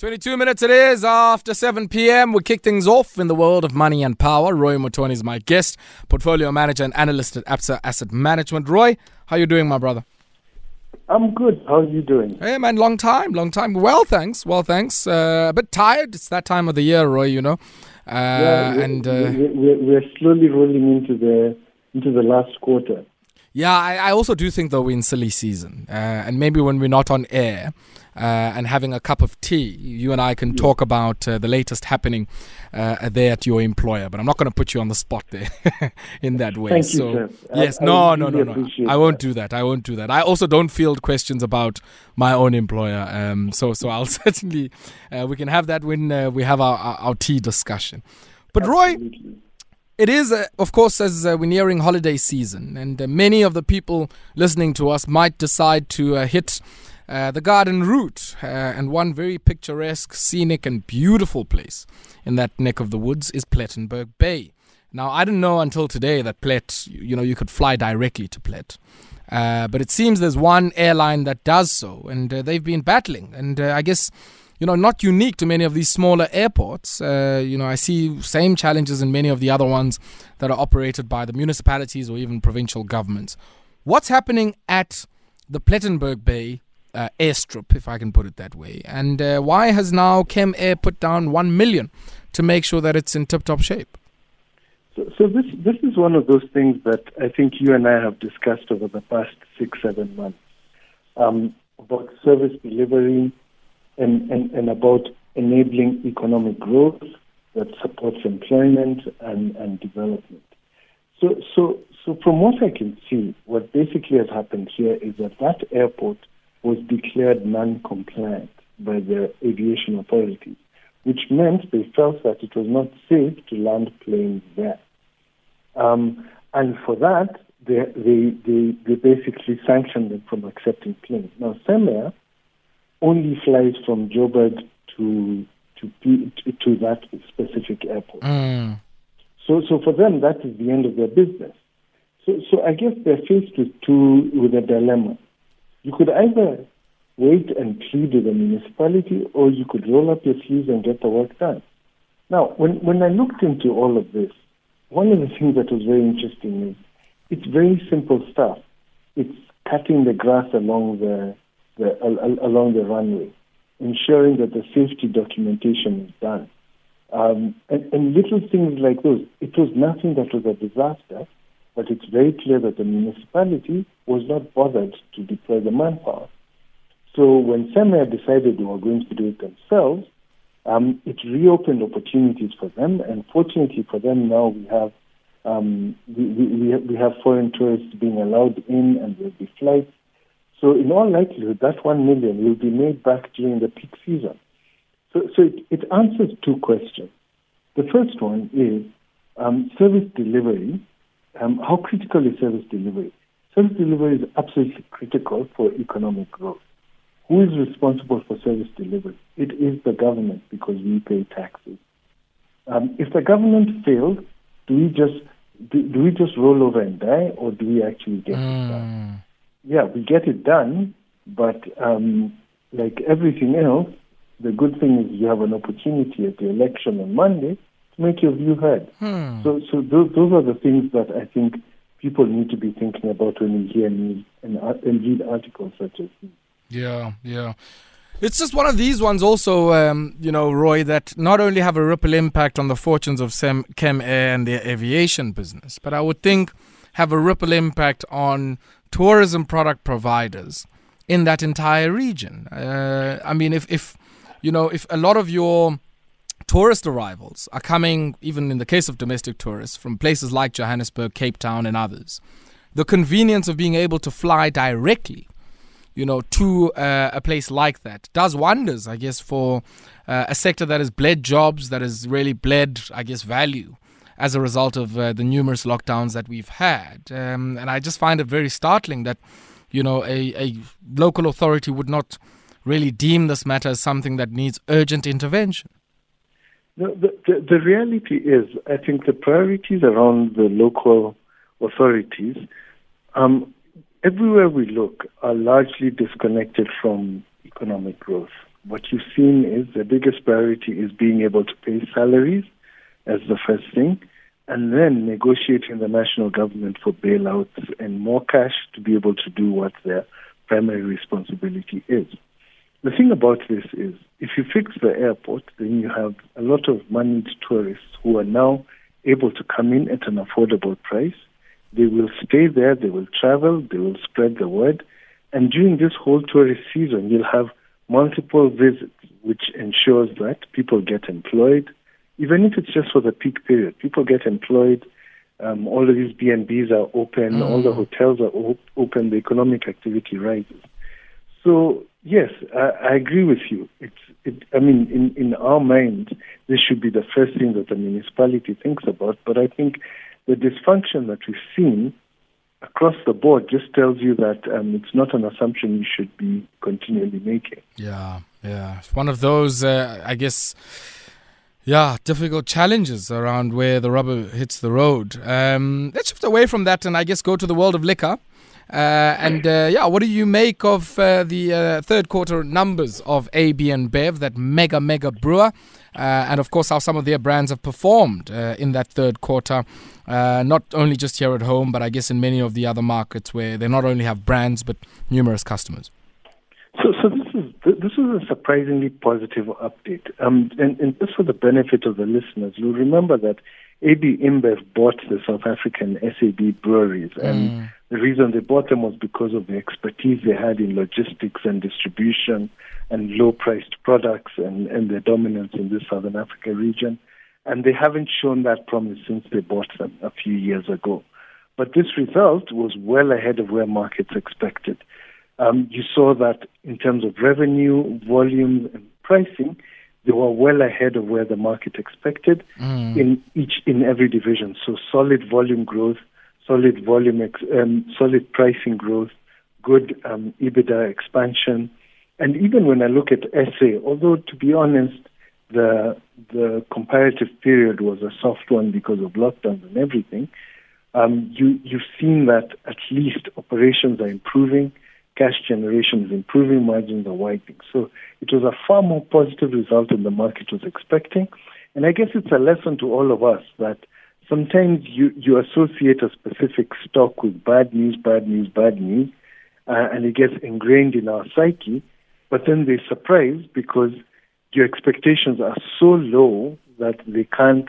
22 minutes it is after 7 p.m. We kick things off in the world of money and power. Roy Mutooni is my guest, portfolio manager and analyst at Absa Asset Management. Roy, how you doing, my brother? I'm good. How are you doing? Hey, man, long time, long time. Well, thanks. Well, thanks. Uh, a bit tired. It's that time of the year, Roy, you know. Uh, yeah, we're, and uh, we're, we're slowly rolling into the into the last quarter. Yeah, I, I also do think though we're in silly season, uh, and maybe when we're not on air uh, and having a cup of tea, you and I can talk about uh, the latest happening uh, there at your employer. But I'm not going to put you on the spot there in that way. Thank so you, yes, I, no, I no, really no, no. I won't that. do that. I won't do that. I also don't field questions about my own employer. Um, so so I'll certainly uh, we can have that when uh, we have our, our, our tea discussion. But Roy. Absolutely. It is, uh, of course, as uh, we're nearing holiday season, and uh, many of the people listening to us might decide to uh, hit uh, the garden route. Uh, and one very picturesque, scenic, and beautiful place in that neck of the woods is Plettenberg Bay. Now, I didn't know until today that Plett, you know, you could fly directly to Plett. Uh, but it seems there's one airline that does so, and uh, they've been battling. And uh, I guess you know, not unique to many of these smaller airports. Uh, you know, I see same challenges in many of the other ones that are operated by the municipalities or even provincial governments. What's happening at the Plettenberg Bay uh, airstrip, if I can put it that way, and uh, why has now CemAir put down one million to make sure that it's in tip-top shape? So, so this this is one of those things that I think you and I have discussed over the past six seven months um, about service delivery and, and, and about enabling economic growth that supports employment and, and development. So, so, so from what I can see, what basically has happened here is that that airport was declared non-compliant by the aviation authorities, which meant they felt that it was not safe to land planes there. Um, and for that, they, they, they, they basically sanctioned them from accepting planes. Now, CemAir only flies from Joburg to to P- to, to that specific airport. Mm. So, so for them, that is the end of their business. So, so I guess they're faced with two with a dilemma. You could either wait and plead with the municipality, or you could roll up your sleeves and get the work done. Now, when when I looked into all of this, one of the things that was very interesting is it's very simple stuff. It's cutting the grass along the, the al- al- along the runway, ensuring that the safety documentation is done. Um, and, and little things like those. It was nothing that was a disaster, but it's very clear that the municipality was not bothered to deploy the manpower. So when CemAir decided they were going to do it themselves, um, it reopened opportunities for them. And fortunately for them, now we have um, we, we, we have foreign tourists being allowed in, and there'll be flights. So in all likelihood, that one million will be made back during the peak season. So, so it, it answers two questions. The first one is um, service delivery. Um, how critical is service delivery? Service delivery is absolutely critical for economic growth. Who is responsible for service delivery? It is the government because we pay taxes. Um, if the government fails, do we just do, do we just roll over and die, or do we actually get it done? Mm. Yeah, we get it done, but um, like everything else, the good thing is you have an opportunity at the election on Monday make your view heard. Hmm. So, so those, those are the things that I think people need to be thinking about when we hear news and, and read articles such as these. Yeah, yeah. It's just one of these ones, also, um, you know, Roy, that not only have a ripple impact on the fortunes of Sem- CemAir and their aviation business, but I would think have a ripple impact on tourism product providers in that entire region. Uh, I mean, if, if you know, if a lot of your tourist arrivals are coming, even in the case of domestic tourists, from places like Johannesburg, Cape Town, and others, the convenience of being able to fly directly you know, to uh, a place like that does wonders, I guess, for uh, a sector that has bled jobs, that has really bled, I guess, value as a result of uh, the numerous lockdowns that we've had. Um, and I just find it very startling that, you know, a, a local authority would not really deem this matter as something that needs urgent intervention. The, the, the reality is, I think the priorities around the local authorities, um, everywhere we look, are largely disconnected from economic growth. What you've seen is the biggest priority is being able to pay salaries as the first thing, and then negotiating the national government for bailouts and more cash to be able to do what their primary responsibility is. The thing about this is, if you fix the airport, then you have a lot of moneyed tourists who are now able to come in at an affordable price. They will stay there, they will travel, they will spread the word. And during this whole tourist season, you'll have multiple visits, which ensures that people get employed, even if it's just for the peak period. People get employed. Um, all of these B&Bs are open. Mm. All the hotels are op- open. The economic activity rises. So yes, I, I agree with you. It's, it, I mean, in, in our mind, this should be the first thing that the municipality thinks about. But I think the dysfunction that we've seen across the board just tells you that um, it's not an assumption you should be continually making. Yeah, yeah. It's one of those, uh, I guess. Yeah, difficult challenges around where the rubber hits the road. Um, let's shift away from that and I guess go to the world of liquor. Uh, and uh, yeah, what do you make of uh, the third quarter numbers of AB InBev, that mega mega brewer, and of course how some of their brands have performed in that third quarter, not only just here at home, but I guess in many of the other markets where they not only have brands but numerous customers. So, so this is this is a surprisingly positive update, um, and, and just for the benefit of the listeners, you'll remember that AB InBev bought the South African SAB breweries, and mm. the reason they bought them was because of the expertise they had in logistics and distribution and low-priced products and, and their dominance in the Southern Africa region. And they haven't shown that promise since they bought them a few years ago. But this result was well ahead of where markets expected. Um, you saw that in terms of revenue, volume, and pricing, they were well ahead of where the market expected mm. in each in every division. So solid volume growth, solid volume, ex, um, solid pricing growth, good um, EBITDA expansion, and even when I look at SA, although to be honest, the the comparative period was a soft one because of lockdowns and everything. Um, you you've seen that at least operations are improving cash generation is improving, margins are widening. So it was a far more positive result than the market was expecting. And I guess it's a lesson to all of us that sometimes you, you associate a specific stock with bad news, bad news, bad news, uh, and it gets ingrained in our psyche. But then they surprise because your expectations are so low that they can't,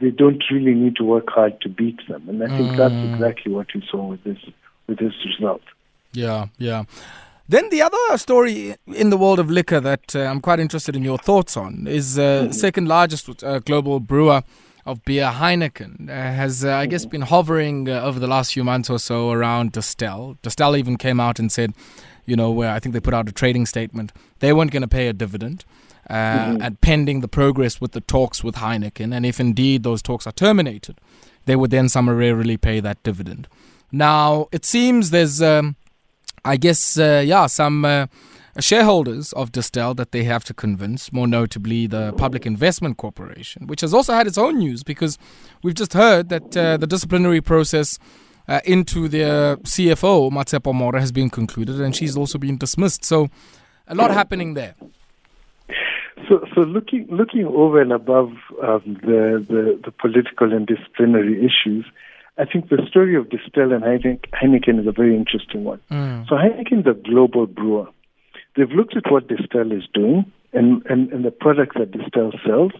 they don't really need to work hard to beat them. And I think mm. that's exactly what we saw with this with this result. Yeah, yeah. Then the other story in the world of liquor that uh, I'm quite interested in your thoughts on is uh, mm-hmm. second largest uh, global brewer of beer, Heineken, uh, has uh, I guess mm-hmm. been hovering uh, over the last few months or so around Distell. Distell even came out and said, you know, where I think they put out a trading statement, they weren't going to pay a dividend. Mm-hmm. And pending the progress with the talks with Heineken, and if indeed those talks are terminated, they would then summarily pay that dividend. Now, it seems there's um, I guess, uh, yeah, some uh, shareholders of Distell that they have to convince, more notably the Public Investment Corporation, which has also had its own news because we've just heard that uh, the disciplinary process uh, into their CFO, Matshepo More, has been concluded and she's also been dismissed. So a lot happening there. So, so looking looking over and above um, the, the, the political and disciplinary issues, I think the story of Distell and Heineken is a very interesting one. Mm. So Heineken is a global brewer. They've looked at what Distell is doing and, and, and the products that Distell sells,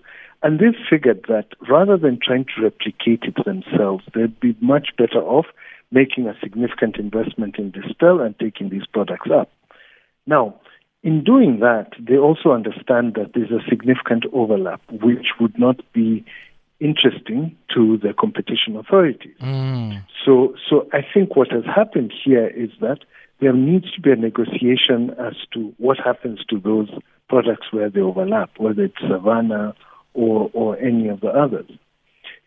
and they've figured that rather than trying to replicate it themselves, they'd be much better off making a significant investment in Distell and taking these products up. Now, in doing that, they also understand that there's a significant overlap, which would not be interesting to the competition authorities. Mm. So, so I think what has happened here is that there needs to be a negotiation as to what happens to those products where they overlap, whether it's Savanna or, or any of the others.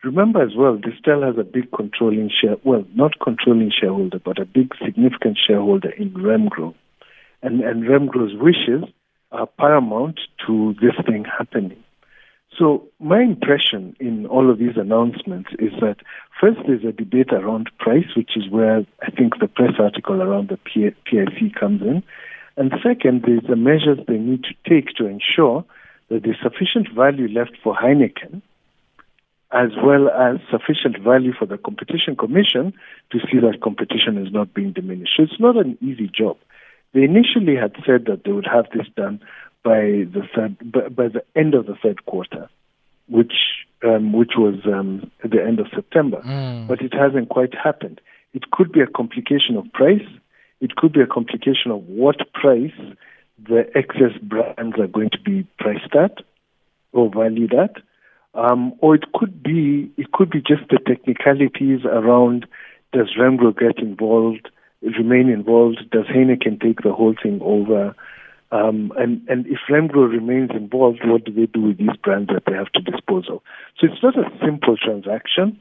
Remember as well, Distell has a big controlling share, well, not controlling shareholder, but a big significant shareholder in Remgro. And, and Remgro's wishes are paramount to this thing happening. So my impression in all of these announcements is that first there's a debate around price, which is where I think the press article around the PIC comes in. And second, there's the measures they need to take to ensure that there's sufficient value left for Heineken, as well as sufficient value for the Competition Commission to see that competition is not being diminished. So it's not an easy job. They initially had said that they would have this done by the third, by, by the end of the third quarter, which um, which was um, at the end of September. Mm. But it hasn't quite happened. It could be a complication of price. It could be a complication of what price the excess brands are going to be priced at or valued at. Um, or it could be it could be just the technicalities around does Remgro get involved, remain involved, does Heineken take the whole thing over? Um, and, and if Remgro remains involved, what do they do with these brands that they have to dispose of? So it's not a simple transaction,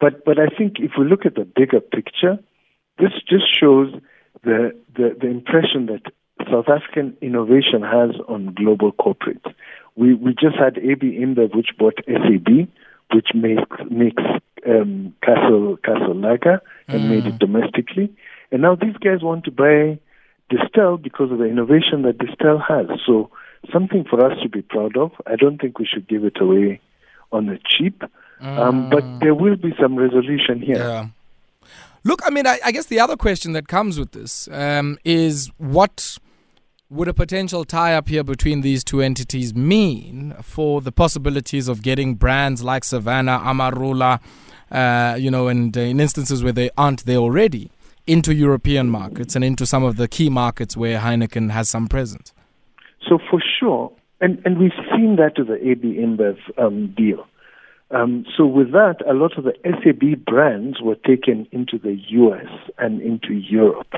but, but I think if we look at the bigger picture, this just shows the, the, the impression that South African innovation has on global corporates. We, we just had AB InBev, which bought SAB, which makes, makes um, Castle, Castle Lager and mm. made it domestically. And now these guys want to buy Distell because of the innovation that Distell has. So something for us to be proud of. I don't think we should give it away on the cheap, mm. um, but mm. there will be some resolution here. Yeah. Look, I mean, I, I, guess the other question that comes with this um, is what would a potential tie up here between these two entities mean for the possibilities of getting brands like Savanna, Amarula, uh, you know, and uh, in instances where they aren't there already? Into European markets and into some of the key markets where Heineken has some presence? So for sure, and, and we've seen that with the AB InBev um, deal. Um, so with that, a lot of the SAB brands were taken into the US and into Europe.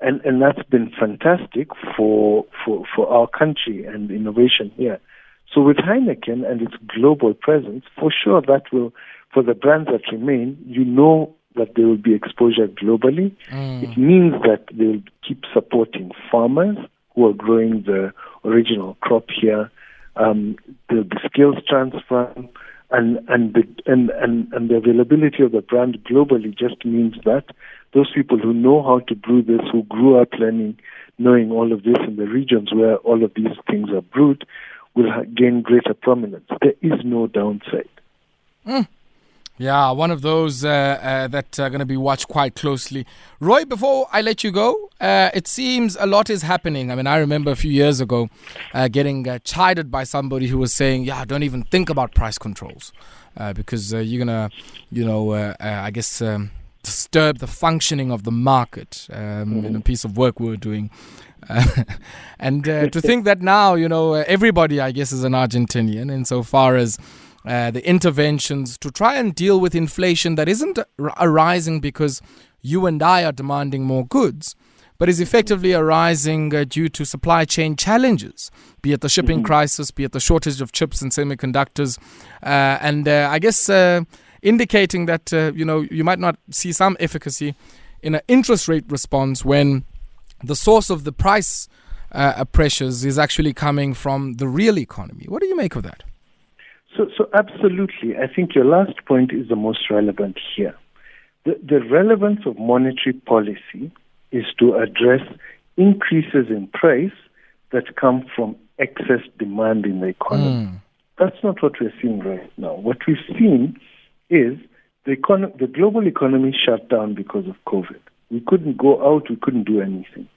And, and that's been fantastic for, for, for our country and innovation here. So with Heineken and its global presence, for sure that will, for the brands that remain, you know that there will be exposure globally. Mm. It means that they will keep supporting farmers who are growing the original crop here. Um, there'll be skills transfer, and and the and, and and the availability of the brand globally just means that those people who know how to brew this, who grew up learning, knowing all of this in the regions where all of these things are brewed, will gain greater prominence. There is no downside. Mm. Yeah, one of those uh, uh, that are going to be watched quite closely. Roy, before I let you go, uh, it seems a lot is happening. I mean, I remember a few years ago uh, getting uh, chided by somebody who was saying, "Yeah, don't even think about price controls uh, because you're gonna, you know, I guess." Um, disturb the functioning of the market um, mm-hmm. in a piece of work we were doing. and to think that now, you know, everybody, I guess, is an Argentinian insofar as uh, the interventions to try and deal with inflation that isn't arising because you and I are demanding more goods, but is effectively arising uh, due to supply chain challenges, be it the shipping mm-hmm. crisis, be it the shortage of chips and semiconductors, uh, and uh, I guess uh, indicating that uh, you know you might not see some efficacy in an interest rate response when the source of the price pressures is actually coming from the real economy. What do you make of that? So, so absolutely, I think your last point is the most relevant here. The, the relevance of monetary policy is to address increases in price that come from excess demand in the economy. Mm. That's not what we're seeing right now. What we've seen is the, econ- the global economy shut down because of COVID. We couldn't go out, we couldn't do anything.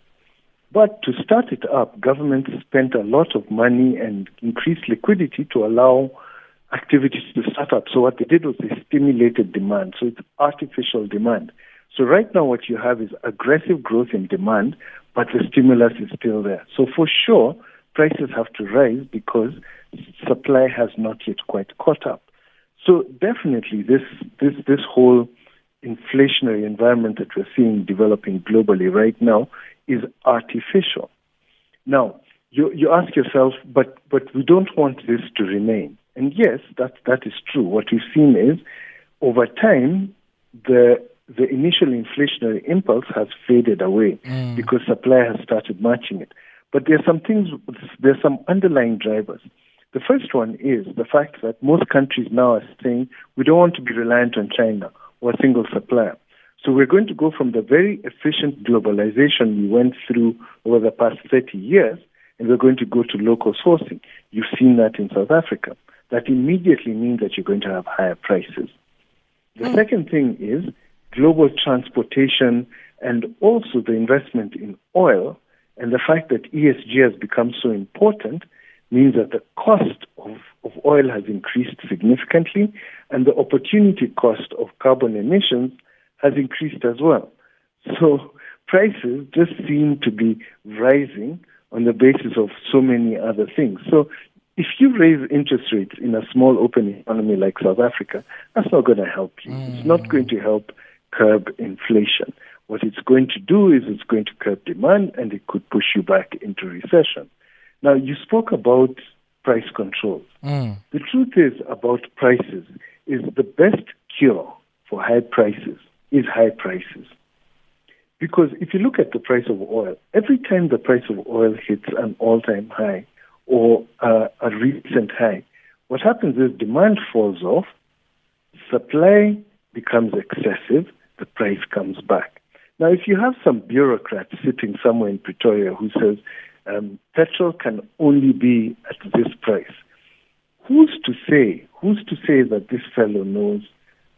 But to start it up, governments spent a lot of money and increased liquidity to allow activities to start up. So what they did was they stimulated demand. So it's artificial demand. So right now what you have is aggressive growth in demand, but the stimulus is still there. So for sure, prices have to rise because supply has not yet quite caught up. So definitely this this this whole inflationary environment that we're seeing developing globally right now is artificial. Now, you, you ask yourself, but, but we don't want this to remain. And yes, that, that is true. What we've seen is over time, the, the initial inflationary impulse has faded away mm. because supply has started matching it. But there are some things, there are some underlying drivers. The first one is the fact that most countries now are saying we don't want to be reliant on China or a single supplier. So we're going to go from the very efficient globalization we went through over the past 30 years, and we're going to go to local sourcing. You've seen that in South Africa. That immediately means that you're going to have higher prices. The mm. second thing is global transportation and also the investment in oil and the fact that ESG has become so important means that the cost of, of oil has increased significantly and the opportunity cost of carbon emissions has increased as well. So prices just seem to be rising on the basis of so many other things. So if you raise interest rates in a small open economy like South Africa, that's not going to help you. Mm. It's not going to help curb inflation. What it's going to do is it's going to curb demand and it could push you back into recession. Now, you spoke about price controls. Mm. The truth is about prices is the best cure for high prices is high prices. Because if you look at the price of oil, every time the price of oil hits an all-time high or uh, a recent high, what happens is demand falls off, supply becomes excessive, the price comes back. Now, if you have some bureaucrat sitting somewhere in Pretoria who says um, petrol can only be at this price, who's to say? Who's to say that this fellow knows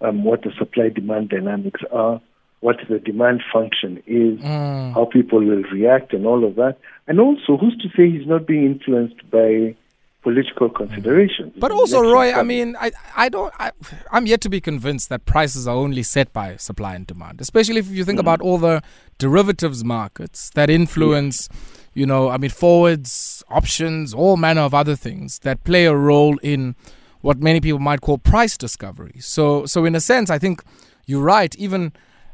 um, what the supply demand dynamics are, what the demand function is, mm. how people will react, and all of that. And also, who's to say he's not being influenced by political considerations? But also, Roy, I mean, I, I don't, I, am yet to be convinced that prices are only set by supply and demand, especially if you think mm. about all the derivatives markets that influence. You know, I mean, forwards, options, all manner of other things that play a role in what many people might call price discovery. So, so in a sense, I think you're right. Even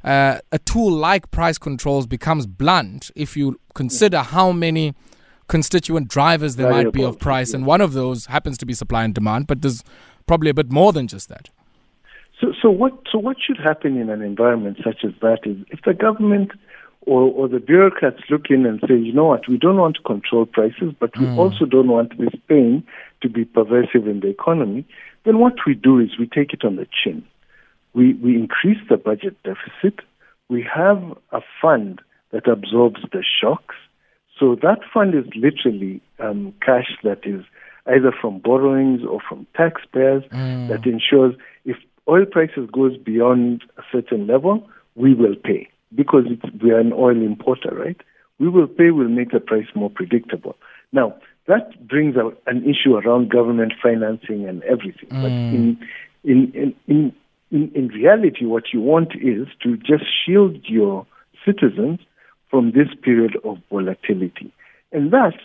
uh, a tool like price controls becomes blunt if you consider how many constituent drivers there might be of price, and one of those happens to be supply and demand. But there's probably a bit more than just that. So, so what? So, what should happen in an environment such as that is if the government or, or the bureaucrats look in and say, you know what, we don't want to control prices, but we mm. also don't want this pain to be pervasive in the economy, then what we do is we take it on the chin. We, we increase the budget deficit. We have a fund that absorbs the shocks. So that fund is literally um, cash that is either from borrowings or from taxpayers mm. that ensures if oil prices goes beyond a certain level, we will pay because we are an oil importer, right? We will pay, we'll make the price more predictable. Now, that brings out an issue around government financing and everything. Mm. But in, in, in, in, in, in reality, what you want is to just shield your citizens from this period of volatility. And that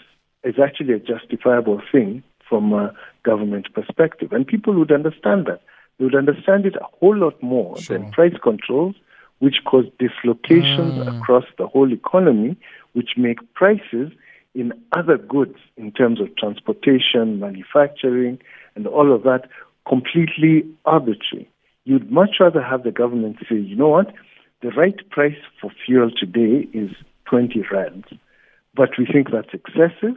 is actually a justifiable thing from a government perspective. And people would understand that. They would understand it a whole lot more sure. than price controls which cause dislocations mm. across the whole economy, which make prices in other goods in terms of transportation, manufacturing, and all of that completely arbitrary. You'd much rather have the government say, you know what, the right price for fuel today is 20 rand, but we think that's excessive.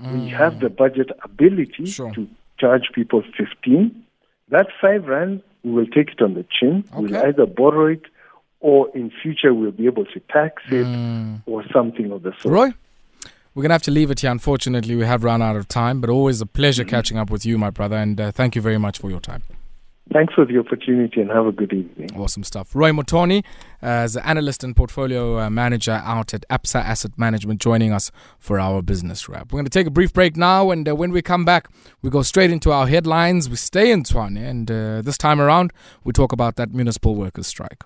Mm. We have the budget ability sure. to charge people 15. That 5 rand, we will take it on the chin. Okay. We'll either borrow it or in future we'll be able to tax it mm. or something of the sort. Roy? We're going to have to leave it here. Unfortunately, we have run out of time, but always a pleasure mm-hmm. catching up with you, my brother, and uh, thank you very much for your time. Thanks for the opportunity and have a good evening. Awesome stuff. Roy Mutooni, uh, as an analyst and portfolio uh, manager out at Absa Asset Management, joining us for our business wrap. We're going to take a brief break now, and uh, when we come back, we go straight into our headlines. We stay in Tshwane, and uh, this time around, we talk about that municipal workers' strike.